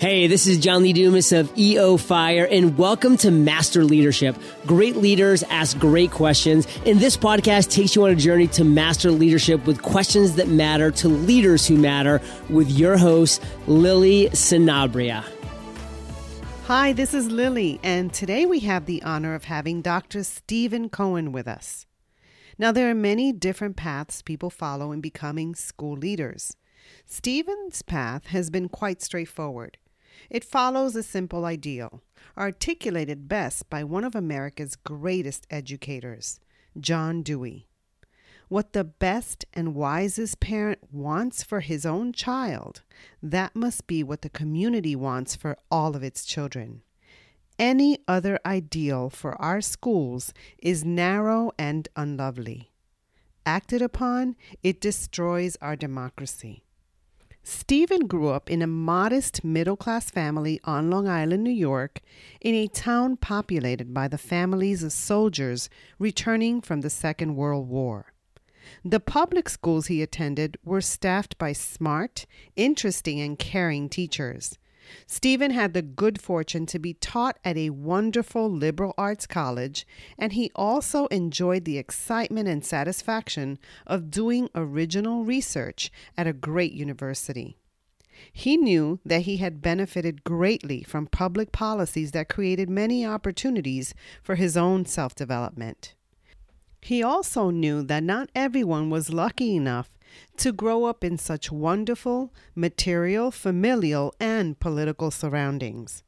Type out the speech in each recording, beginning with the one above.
Hey, this is John Lee Dumas of EO Fire, and welcome to Master Leadership. Great leaders ask great questions, and this podcast takes you on a journey to master leadership with questions that matter to leaders who matter with your host, Lily Sinabria. Hi, this is Lily, and today we have the honor of having Dr. Stephen Cohen with us. Now, there are many different paths people follow in becoming school leaders. Stephen's path has been quite straightforward. It follows a simple ideal, articulated best by one of America's greatest educators, John Dewey. What the best and wisest parent wants for his own child, that must be what the community wants for all of its children. Any other ideal for our schools is narrow and unlovely. Acted upon, it destroys our democracy. Stephen grew up in a modest middle class family on Long Island, New York, in a town populated by the families of soldiers returning from the Second World War. The public schools he attended were staffed by smart, interesting, and caring teachers. Stephen had the good fortune to be taught at a wonderful liberal arts college, and he also enjoyed the excitement and satisfaction of doing original research at a great university. He knew that he had benefited greatly from public policies that created many opportunities for his own self development. He also knew that not everyone was lucky enough to grow up in such wonderful material, familial, and political surroundings.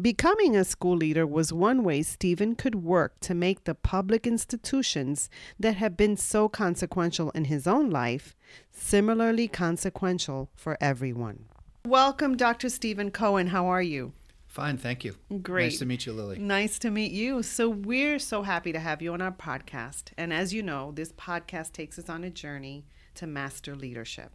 Becoming a school leader was one way Stephen could work to make the public institutions that have been so consequential in his own life similarly consequential for everyone. Welcome, Dr. Stephen Cohen. How are you? Fine, thank you. Great. Nice to meet you, Lily. Nice to meet you. So, we're so happy to have you on our podcast. And as you know, this podcast takes us on a journey to master leadership.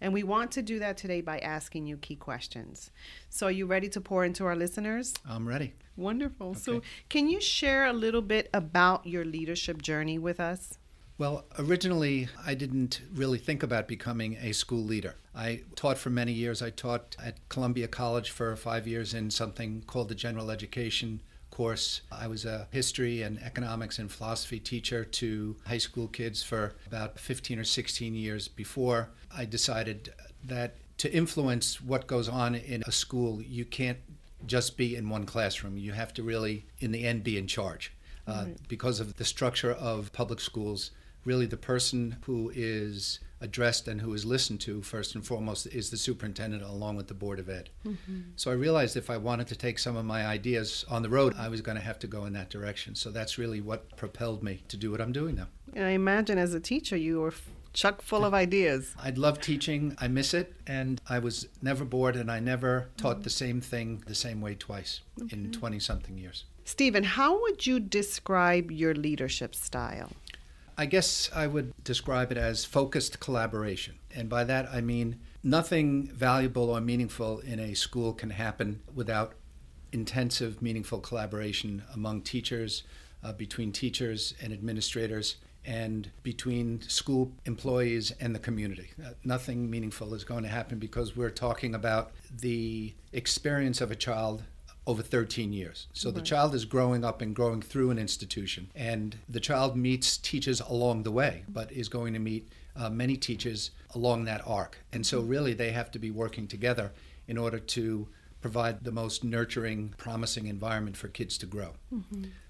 And we want to do that today by asking you key questions. So, are you ready to pour into our listeners? I'm ready. Wonderful. Okay. So, can you share a little bit about your leadership journey with us? Well, originally, I didn't really think about becoming a school leader. I taught for many years. I taught at Columbia College for five years in something called the General Education course. I was a history and economics and philosophy teacher to high school kids for about 15 or 16 years before I decided that to influence what goes on in a school, you can't just be in one classroom. You have to really, in the end, be in charge. Uh, Because of the structure of public schools, really the person who is addressed and who is listened to first and foremost is the superintendent along with the board of ed. Mm-hmm. So I realized if I wanted to take some of my ideas on the road, I was going to have to go in that direction. So that's really what propelled me to do what I'm doing now. I imagine as a teacher, you were chock full of ideas. I'd love teaching. I miss it. And I was never bored and I never taught mm-hmm. the same thing the same way twice in 20 something years. Stephen, how would you describe your leadership style? I guess I would describe it as focused collaboration. And by that I mean nothing valuable or meaningful in a school can happen without intensive, meaningful collaboration among teachers, uh, between teachers and administrators, and between school employees and the community. Uh, nothing meaningful is going to happen because we're talking about the experience of a child over 13 years. So the child is growing up and growing through an institution, and the child meets teachers along the way, but is going to meet uh, many teachers along that arc. And so, really, they have to be working together in order to provide the most nurturing, promising environment for kids to grow.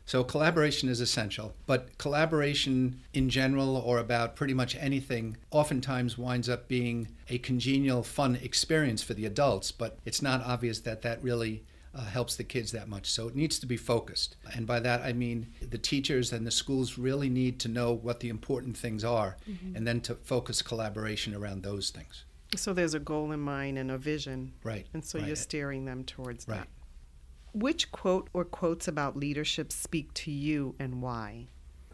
So, collaboration is essential, but collaboration in general or about pretty much anything oftentimes winds up being a congenial, fun experience for the adults, but it's not obvious that that really uh, helps the kids that much. So it needs to be focused. And by that, I mean the teachers and the schools really need to know what the important things are and then to focus collaboration around those things. So there's a goal in mind and a vision. Right. And so right. you're steering them towards Right. that. Which quote or quotes about leadership speak to you and why?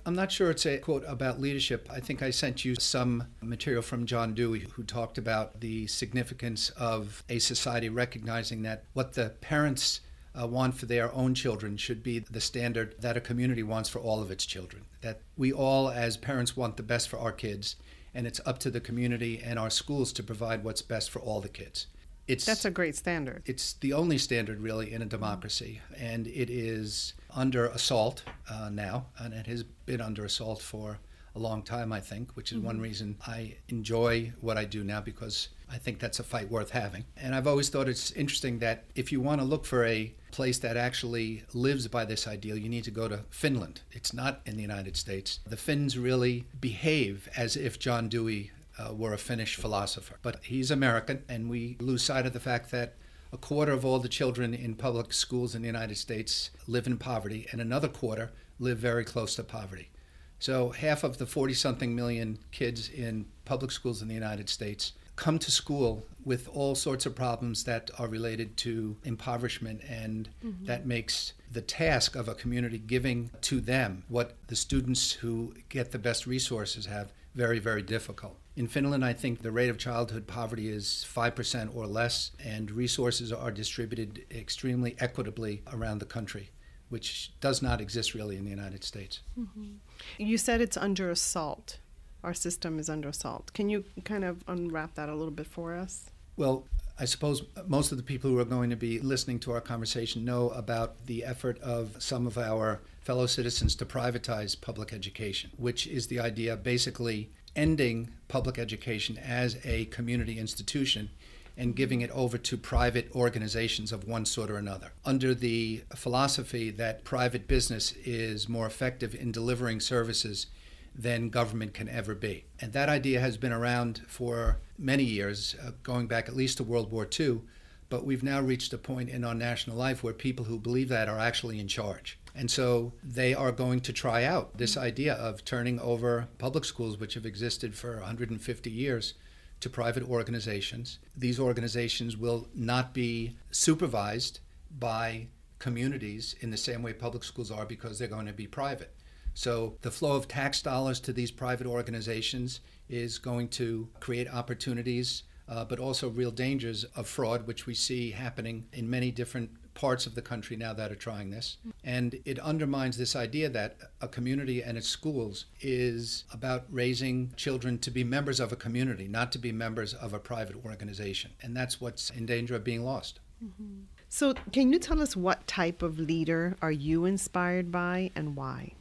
I'm not sure it's a quote about leadership. I think I sent you some material from John Dewey, who talked about the significance of a society recognizing that what the parents uh, want for their own children should be the standard that a community wants for all of its children. That we all, as parents, want the best for our kids, and it's up to the community and our schools to provide what's best for all the kids. It's, That's a great standard. It's the only standard, really, in a democracy, and it is under assault uh, now, and it has been under assault for a long time, I think, which is mm-hmm. one reason I enjoy what I do now because I think that's a fight worth having. And I've always thought it's interesting that if you want to look for a place that actually lives by this ideal, you need to go to Finland. It's not in the United States. The Finns really behave as if John Dewey uh, were a Finnish philosopher. But he's American, and we lose sight of the fact that a quarter of all the children in public schools in the United States live in poverty, and another quarter live very close to poverty. So, half of the 40 something million kids in public schools in the United States come to school with all sorts of problems that are related to impoverishment, and mm-hmm. that makes the task of a community giving to them what the students who get the best resources have very, very difficult. In Finland, I think the rate of childhood poverty is 5% or less, and resources are distributed extremely equitably around the country, which does not exist really in the United States. Mm-hmm. You said it's under assault our system is under assault. Can you kind of unwrap that a little bit for us? Well, I suppose most of the people who are going to be listening to our conversation know about the effort of some of our fellow citizens to privatize public education, which is the idea basically ending public education as a community institution and giving it over to private organizations of one sort or another, under the philosophy that private business is more effective in delivering services than government can ever be. And that idea has been around for many years, uh, going back at least to World War II. But we've now reached a point in our national life where people who believe that are actually in charge. And so they are going to try out this idea of turning over public schools, which have existed for 150 years, to private organizations. These organizations will not be supervised by communities in the same way public schools are because they're going to be private. So the flow of tax dollars to these private organizations is going to create opportunities, uh, but also real dangers of fraud, which we see happening in many different parts of the country now that are trying this. And it undermines this idea that a community and its schools is about raising children to be members of a community, not to be members of a private organization. And that's what's in danger of being lost. Mm-hmm. So, can you tell us what type of leader are you inspired by and why?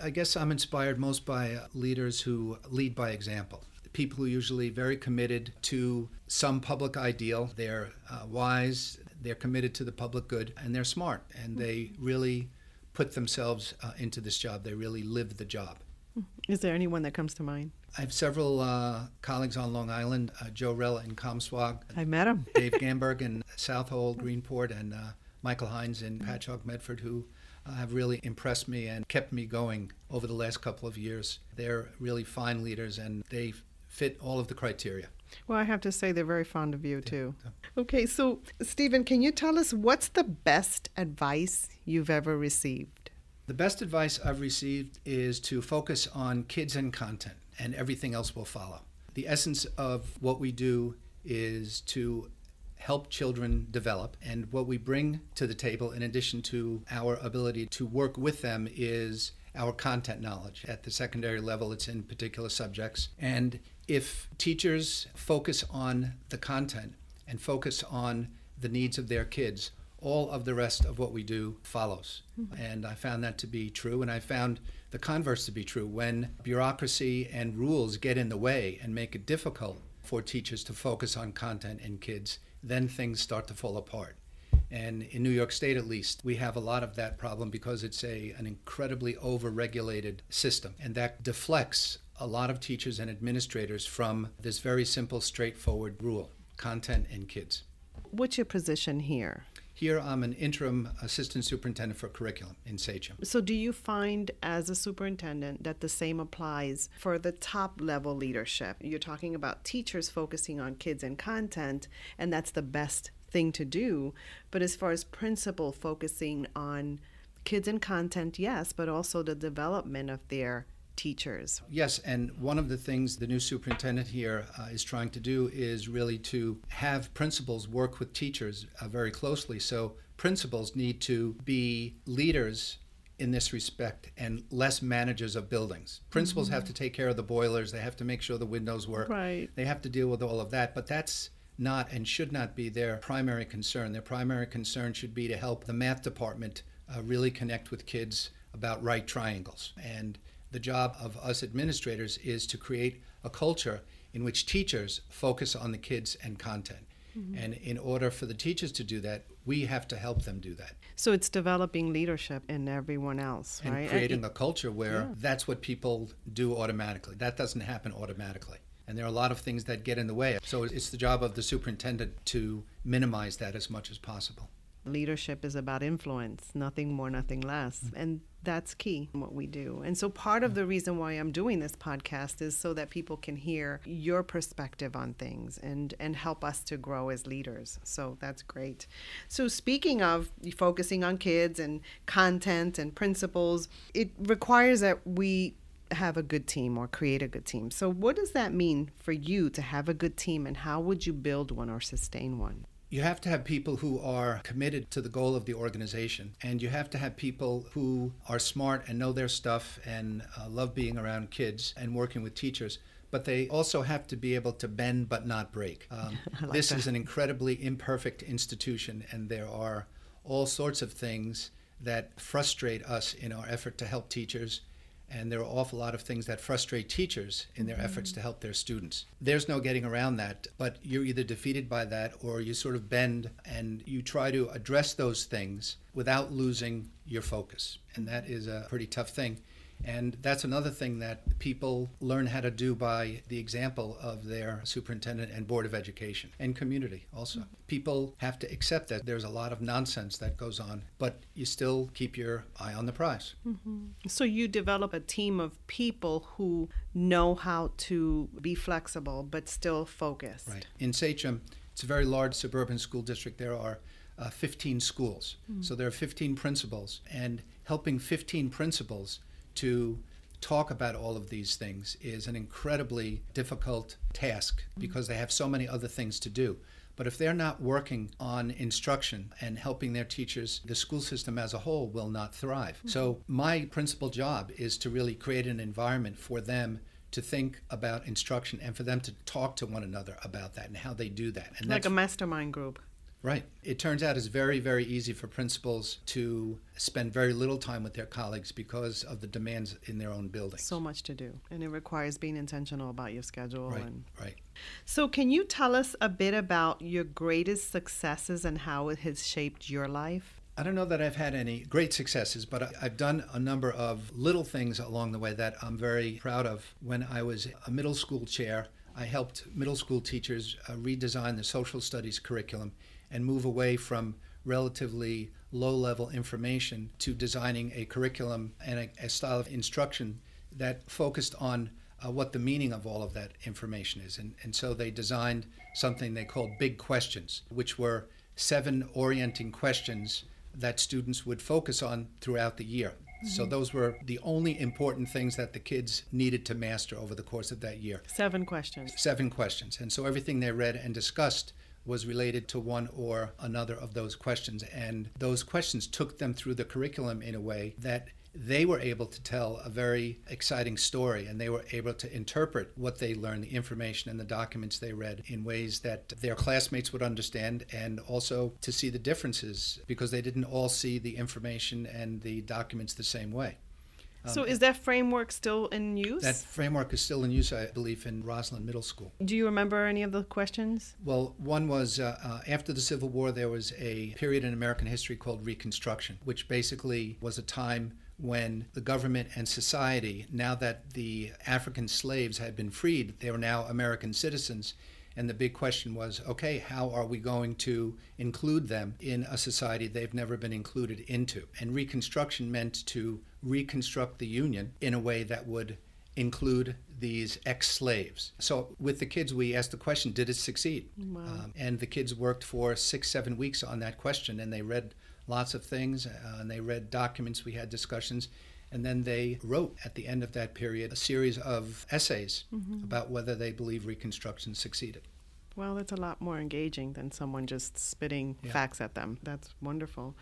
I guess I'm inspired most by leaders who lead by example. People who are usually very committed to some public ideal. They're uh, wise, they're committed to the public good, and they're smart, and they really put themselves uh, into this job. They really live the job. Is there anyone that comes to mind? I have several uh, colleagues on Long Island, uh, Joe Rella in Comsewogue. I met him. Dave Gamberg in Southold, Greenport, and uh, Michael Hynes in Patchogue, Medford, who have really impressed me and kept me going over the last couple of years. They're really fine leaders and they fit all of the criteria. Well, I have to say they're very fond of you too. Okay, so Stephen, can you tell us what's the best advice you've ever received? The best advice I've received is to focus on kids and content, and everything else will follow. The essence of what we do is to help children develop. And what we bring to the table, in addition to our ability to work with them, is our content knowledge. At the secondary level, it's in particular subjects. And if teachers focus on the content and focus on the needs of their kids, all of the rest of what we do follows. Mm-hmm. And I found that to be true. And I found the converse to be true. When bureaucracy and rules get in the way and make it difficult for teachers to focus on content and kids, then things start to fall apart. And in New York State, at least, we have a lot of that problem because it's a, an incredibly over-regulated system. And that deflects a lot of teachers and administrators from this very simple, straightforward rule content and kids. What's your position here? Here, I'm an interim assistant superintendent for curriculum in Sachem. So, do you find as a superintendent that the same applies for the top level leadership? You're talking about teachers focusing on kids and content, and that's the best thing to do. But as far as principal focusing on kids and content, yes, but also the development of their teachers. Yes, and one of the things the new superintendent here uh, is trying to do is really to have principals work with teachers uh, very closely. So principals need to be leaders in this respect and less managers of buildings. Principals mm-hmm. have to take care of the boilers, they have to make sure the windows work. Right. They have to deal with all of that, but that's not and should not be their primary concern. Their primary concern should be to help the math department uh, really connect with kids about right triangles. And the job of us administrators is to create a culture in which teachers focus on the kids and content. Mm-hmm. And in order for the teachers to do that, we have to help them do that. So it's developing leadership in everyone else, and right? creating a culture where yeah. that's what people do automatically. That doesn't happen automatically. And there are a lot of things that get in the way. So it's the job of the superintendent to minimize that as much as possible. Leadership is about influence, nothing more, nothing less. Mm-hmm. And that's key in what we do. And so part of the mm. reason why I'm doing this podcast is so that people can hear your perspective on things and and help us to grow as leaders. So that's great. So speaking of focusing on kids and content and principles, it requires that we have a good team or create a good team. So what does that mean for you to have a good team and how would you build one or sustain one? You have to have people who are committed to the goal of the organization, and you have to have people who are smart and know their stuff and uh, love being around kids and working with teachers. But they also have to be able to bend but not break. Um, like this that. is an incredibly imperfect institution, and there are all sorts of things that frustrate us in our effort to help teachers and there are an awful lot of things that frustrate teachers in their mm-hmm. efforts to help their students. There's no getting around that, but you're either defeated by that or you sort of bend and you try to address those things without losing your focus. And that is a pretty tough thing. And that's another thing that people learn how to do by the example of their superintendent and board of education and community also. Mm-hmm. People have to accept that there's a lot of nonsense that goes on, but you still keep your eye on the prize. Mm-hmm. So you develop a team of people who know how to be flexible but still focused. Right. In Sachem, it's a very large suburban school district. There are uh, 15 schools. Mm-hmm. So there are 15 principals, and helping 15 principals to talk about all of these things is an incredibly difficult task because they have so many other things to do. But if they're not working on instruction and helping their teachers, the school system as a whole will not thrive. Mm-hmm. So, my principal job is to really create an environment for them to think about instruction and for them to talk to one another about that and how they do that. And like a mastermind group. Right. It turns out it's very, very easy for principals to spend very little time with their colleagues because of the demands in their own building. So much to do. And it requires being intentional about your schedule. Right. And... Right. So, can you tell us a bit about your greatest successes and how it has shaped your life? I don't know that I've had any great successes, but I've done a number of little things along the way that I'm very proud of. When I was a middle school chair, I helped middle school teachers uh, redesign the social studies curriculum and move away from relatively low level information to designing a curriculum and a, a style of instruction that focused on uh, what the meaning of all of that information is. And, and so they designed something they called big questions, which were seven orienting questions that students would focus on throughout the year. Mm-hmm. So those were the only important things that the kids needed to master over the course of that year. Seven questions. Seven questions. And so everything they read and discussed was related to one or another of those questions. And those questions took them through the curriculum in a way that they were able to tell a very exciting story and they were able to interpret what they learned, the information and the documents they read in ways that their classmates would understand and also to see the differences because they didn't all see the information and the documents the same way. So is that framework still in use? That framework is still in use, I believe, in Roslyn Middle School. Do you remember any of the questions? Well, one was uh, uh, after the Civil War, there was a period in American history called Reconstruction, which basically was a time when the government and society, now that the African slaves had been freed, they were now American citizens. And the big question was okay, how are we going to include them in a society they've never been included into? And Reconstruction meant to reconstruct the Union in a way that would include these ex slaves. So, with the kids, we asked the question did it succeed? Wow. Um, and the kids worked for six, seven weeks on that question, and they read lots of things, uh, and they read documents. We had discussions. And then they wrote at the end of that period a series of essays mm-hmm. about whether they believe Reconstruction succeeded. Well, that's a lot more engaging than someone just spitting yeah. facts at them. That's wonderful.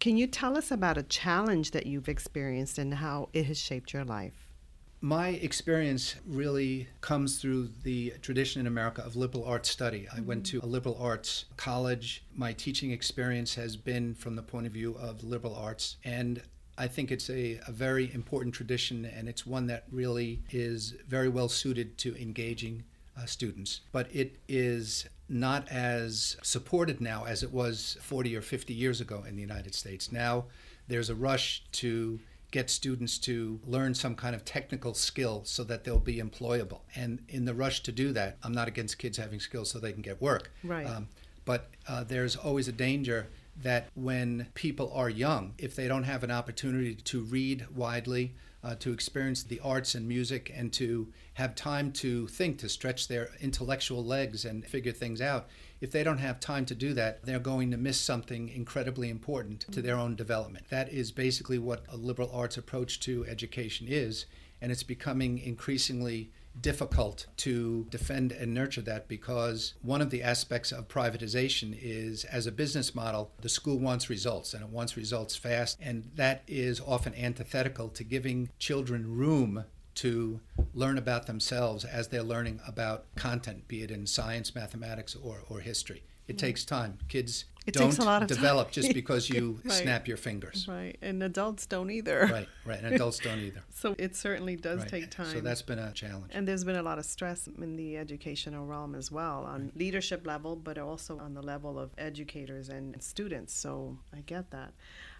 Can you tell us about a challenge that you've experienced and how it has shaped your life? My experience really comes through the tradition in America of liberal arts study. I mm-hmm. went to a liberal arts college. My teaching experience has been from the point of view of liberal arts. And I think it's a, a very important tradition, and it's one that really is very well suited to engaging uh, students. But it is not as supported now as it was 40 or 50 years ago in the United States. Now there's a rush to get students to learn some kind of technical skill so that they'll be employable. And in the rush to do that, I'm not against kids having skills so they can get work. Right. Um, but uh, there's always a danger that when people are young, if they don't have an opportunity to read widely, uh, to experience the arts and music, and to have time to think, to stretch their intellectual legs and figure things out, if they don't have time to do that, they're going to miss something incredibly important to their own development. That is basically what a liberal arts approach to education is, and it's becoming increasingly difficult to defend and nurture that because one of the aspects of privatization is as a business model, the school wants results and it wants results fast. And that is often antithetical to giving children room to learn about themselves as they're learning about content, be it in science, mathematics, or, or history. It mm. takes time. Kids it don't takes a lot of develop time. just because you right. snap your fingers. Right, and adults don't either. Right, right, and adults don't either. so it certainly does right. take time. So that's been a challenge. And there's been a lot of stress in the educational realm as well, on right. leadership level, but also on the level of educators and students. So I get that.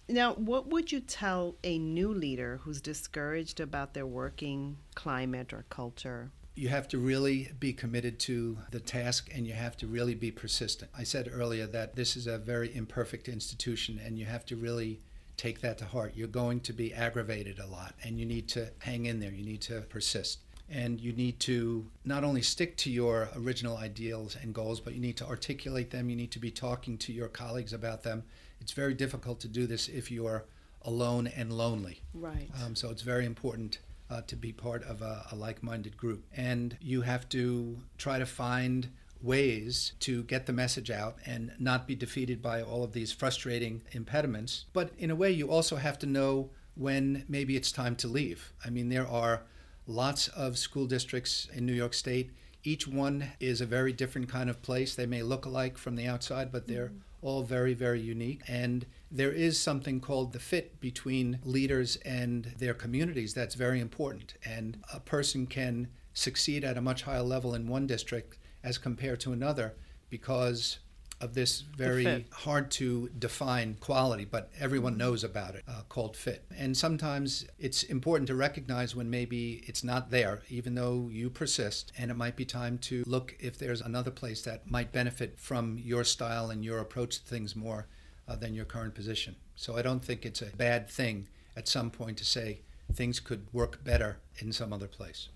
Now, what would you tell a new leader who's discouraged about their working climate or culture? You have to really be committed to the task and you have to really be persistent. I said earlier that this is a very imperfect institution and you have to really take that to heart. You're going to be aggravated a lot and you need to hang in there. You need to persist. And you need to not only stick to your original ideals and goals, but you need to articulate them. You need to be talking to your colleagues about them. It's very difficult to do this if you are alone and lonely. Right. Um, so it's very important uh, to be part of a, a like minded group. And you have to try to find ways to get the message out and not be defeated by all of these frustrating impediments. But in a way, you also have to know when maybe it's time to leave. I mean, there are lots of school districts in New York State. Each one is a very different kind of place. They may look alike from the outside, but they're mm-hmm. All very, very unique. And there is something called the fit between leaders and their communities that's very important. And a person can succeed at a much higher level in one district as compared to another because of this very hard to define quality, but everyone knows about it, uh, called fit. And sometimes it's important to recognize when maybe it's not there, even though you persist, and it might be time to look if there's another place that might benefit from your style and your approach to things more uh, than your current position. So I don't think it's a bad thing at some point to say things could work better in some other place.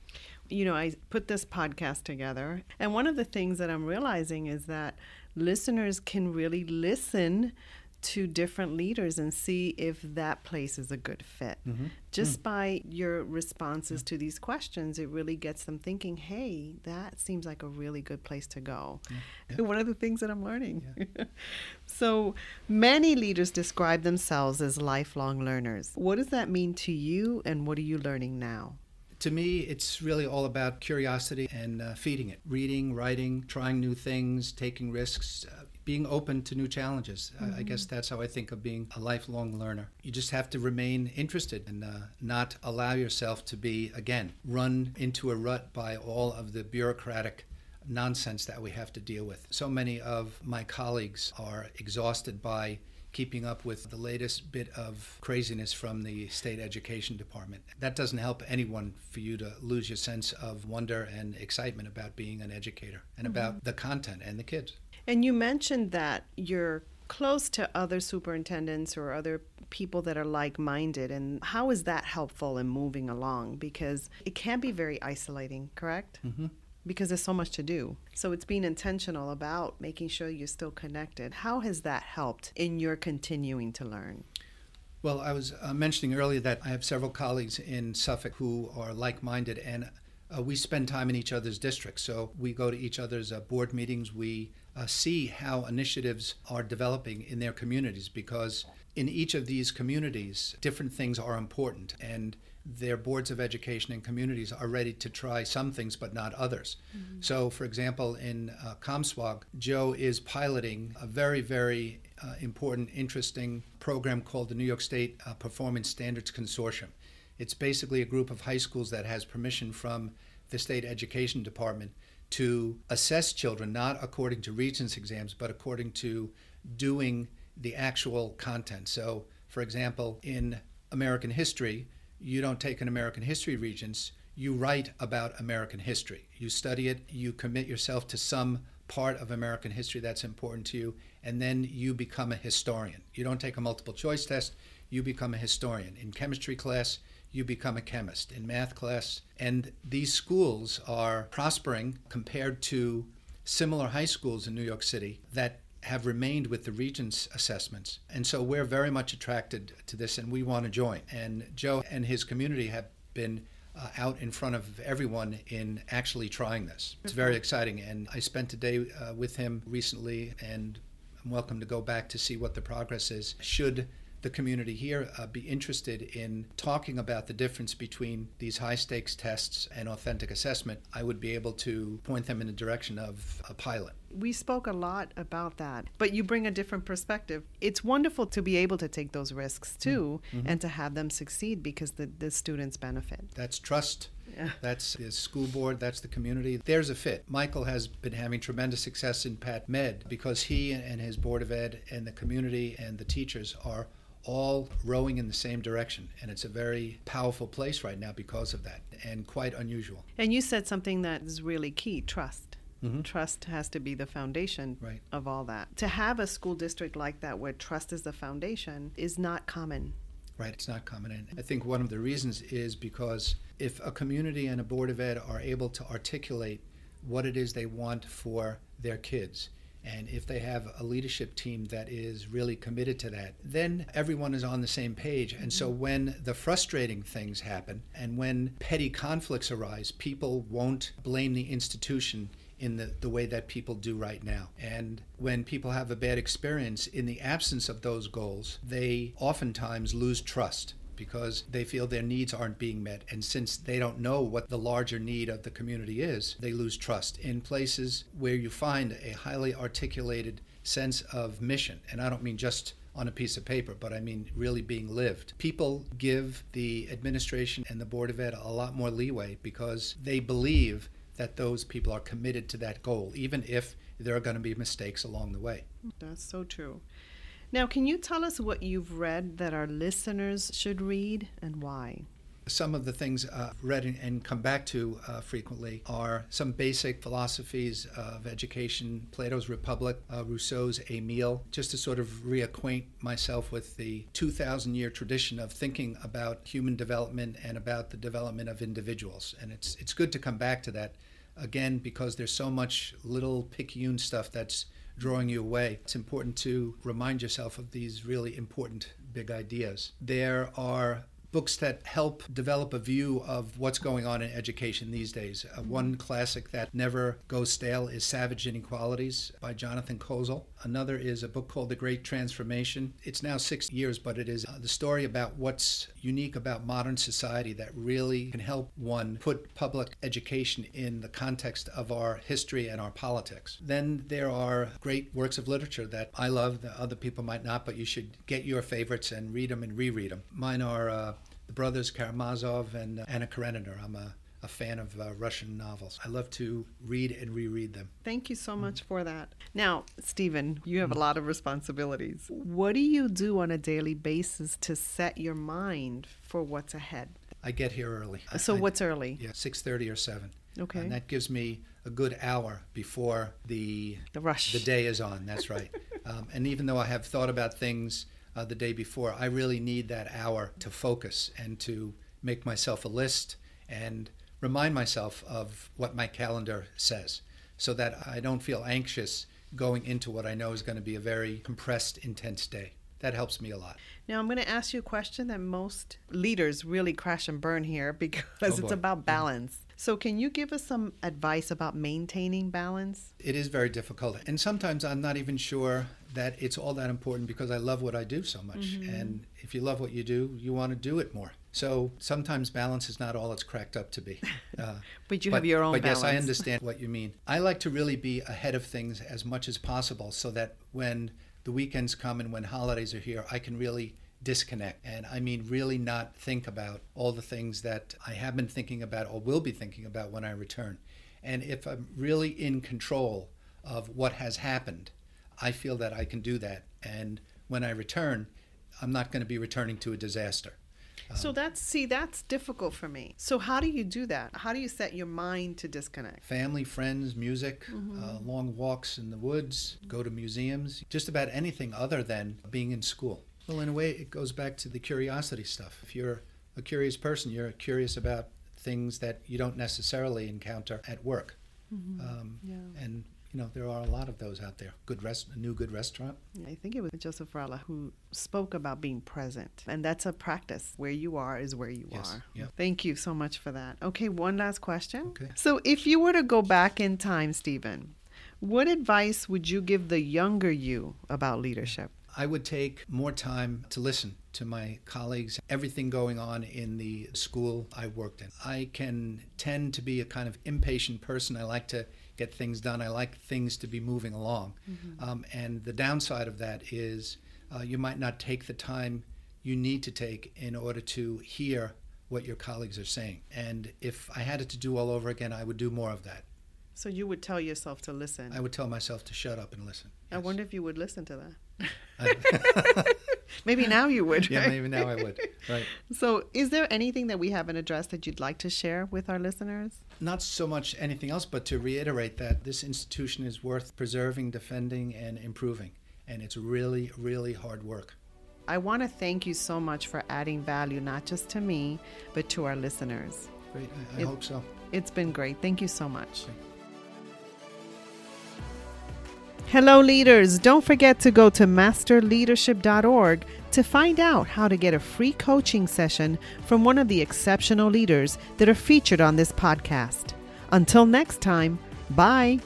You know, I put this podcast together, and one of the things that I'm realizing is that listeners can really listen to different leaders and see if that place is a good fit. Mm-hmm. Just mm. by your responses to these questions, it really gets them thinking, hey, that seems like a really good place to go. Yeah. Yeah. One of the things that I'm learning. So many leaders describe themselves as lifelong learners. What does that mean to you, and what are you learning now? To me, it's really all about curiosity and uh, feeding it. Reading, writing, trying new things, taking risks, uh, being open to new challenges. Mm-hmm. I guess that's how I think of being a lifelong learner. You just have to remain interested and uh, not allow yourself to be, again, run into a rut by all of the bureaucratic nonsense that we have to deal with. So many of my colleagues are exhausted by keeping up with the latest bit of craziness from the state education department. That doesn't help anyone for you to lose your sense of wonder and excitement about being an educator and mm-hmm. about the content and the kids. And you mentioned that you're close to other superintendents or other people that are like minded. And how is that helpful in moving along? Because it can be very isolating, correct? Mm-hmm. Because there's so much to do. So it's being intentional about making sure you're still connected. How has that helped in your continuing to learn? Well, I was uh, mentioning earlier that I have several colleagues in Suffolk who are like minded, and uh, we spend time in each other's districts. So we go to each other's uh, board meetings. We uh, see how initiatives are developing in their communities because in each of these communities, different things are important. And their boards of education and communities are ready to try some things but not others. Mm-hmm. So, for example, in uh, Comsewogue, Joe is piloting a very, very uh, important, interesting program called the New York State uh, Performance Standards Consortium. It's basically a group of high schools that has permission from the state education department to assess children not according to Regents exams but according to doing the actual content. So, for example, in American history, you don't take an American history Regents, you write about American history. You study it, you commit yourself to some part of American history that's important to you, and then you become a historian. You don't take a multiple choice test, you become a historian. In chemistry class, you become a chemist. In math class, and these schools are prospering compared to similar high schools in New York City that have remained with the Regents assessments. And so we're very much attracted to this and we want to join. And Joe and his community have been uh, out in front of everyone in actually trying this. It's very exciting. And I spent a day uh, with him recently and I'm welcome to go back to see what the progress is. Should the community here uh, be interested in talking about the difference between these high stakes tests and authentic assessment, I would be able to point them in the direction of a pilot. We spoke a lot about that, but you bring a different perspective. It's wonderful to be able to take those risks too mm-hmm. and to have them succeed because the, the students benefit. That's trust. Yeah. That's the school board, that's the community. There's a fit. Michael has been having tremendous success in Pat Med because he and his board of ed and the community and the teachers are all rowing in the same direction. And it's a very powerful place right now because of that and quite unusual. And you said something that is really key trust. Mm-hmm. Trust has to be the foundation right. of all that. To have a school district like that where trust is the foundation is not common. Right, it's not common. And I think one of the reasons is because if a community and a board of ed are able to articulate what it is they want for their kids, and if they have a leadership team that is really committed to that, then everyone is on the same page. And so mm-hmm. when the frustrating things happen and when petty conflicts arise, people won't blame the institution in the, the way that people do right now. And when people have a bad experience, in the absence of those goals, they oftentimes lose trust because they feel their needs aren't being met. And since they don't know what the larger need of the community is, they lose trust. In places where you find a highly articulated sense of mission, and I don't mean just on a piece of paper, but I mean really being lived. People give the administration and the Board of Ed a lot more leeway because they believe that those people are committed to that goal, even if there are going to be mistakes along the way. That's so true. Now, can you tell us what you've read that our listeners should read and why? Some of the things I've read and come back to uh, frequently are some basic philosophies of education, Plato's Republic, uh, Rousseau's Emile, just to sort of reacquaint myself with the 2,000 year tradition of thinking about human development and about the development of individuals. And it's, it's good to come back to that again because there's so much little picayune stuff that's drawing you away. It's important to remind yourself of these really important big ideas. There are books that help develop a view of what's going on in education these days. Uh, one classic that never goes stale is Savage Inequalities by Jonathan Kozol. Another is a book called The Great Transformation. It's now six years, but it is uh, the story about what's unique about modern society that really can help one put public education in the context of our history and our politics. Then there are great works of literature that I love, that other people might not, but you should get your favorites and read them and reread them. Mine are uh, the brothers Karamazov and uh, Anna Karenina. I'm a, a fan of uh, Russian novels. I love to read and reread them. Thank you so much mm for that. Now, Stephen, you have mm a lot of responsibilities. What do you do on a daily basis to set your mind for what's ahead? I get here early. So I, what's early? Yeah, 6:30 or 7. Okay. And that gives me a good hour before the the rush. The day is on. That's right. um, and even though I have thought about things uh, the day before. I really need that hour to focus and to make myself a list and remind myself of what my calendar says so that I don't feel anxious going into what I know is going to be a very compressed, intense day. That helps me a lot. Now, I'm going to ask you a question that most leaders really crash and burn here because Oh, it's about balance. So, can you give us some advice about maintaining balance? It is very difficult. And sometimes I'm not even sure that it's all that important because I love what I do so much. And if you love what you do, you want to do it more. So sometimes balance is not all it's cracked up to be. Uh, But you have your own But yes, I understand what you mean. I like to really be ahead of things as much as possible so that when the weekends come and when holidays are here, I can really disconnect. And I mean, really not think about all the things that I have been thinking about or will be thinking about when I return. And if I'm really in control of what has happened, I feel that I can do that. And when I return, I'm not going to be returning to a disaster. so, that's see, that's difficult for me. So, how do you do that? How do you set your mind to disconnect? family, friends, music, uh, long walks in the woods, go to museums, just about anything other than being in school. Well, in a way, it goes back to the curiosity stuff. If you're a curious person, you're curious about things that you don't necessarily encounter at work. Um, Yeah. And you know there are a lot of those out there. Good rest, a new good restaurant. I think it was Joseph Rella who spoke about being present. And that's a practice. Where you are is where you Yes, are. yeah. Thank you so much for that. Okay, one last question. Okay. So, if you were to go back in time, Stephen, what advice would you give the younger you about leadership? I would take more time to listen to my colleagues, everything going on in the school I worked in. I can tend to be a kind of impatient person. I like to get things done, I like things to be moving along. Um, and the downside of that is uh, you might not take the time you need to take in order to hear what your colleagues are saying. And if I had it to do all over again, I would do more of that. So, you would tell yourself to listen. I would tell myself to shut up and listen. I wonder if you would listen to that. Maybe now you would. yeah, maybe now I would. Right. So, is there anything that we haven't addressed that you'd like to share with our listeners? Not so much anything else, but to reiterate that this institution is worth preserving, defending, and improving. And it's really, really hard work. I want to thank you so much for adding value, not just to me, but to our listeners. Great. I, I It- hope so. It's been great. Thank you so much. Hello, leaders. Don't forget to go to masterleadership.org to find out how to get a free coaching session from one of the exceptional leaders that are featured on this podcast. Until next time, bye.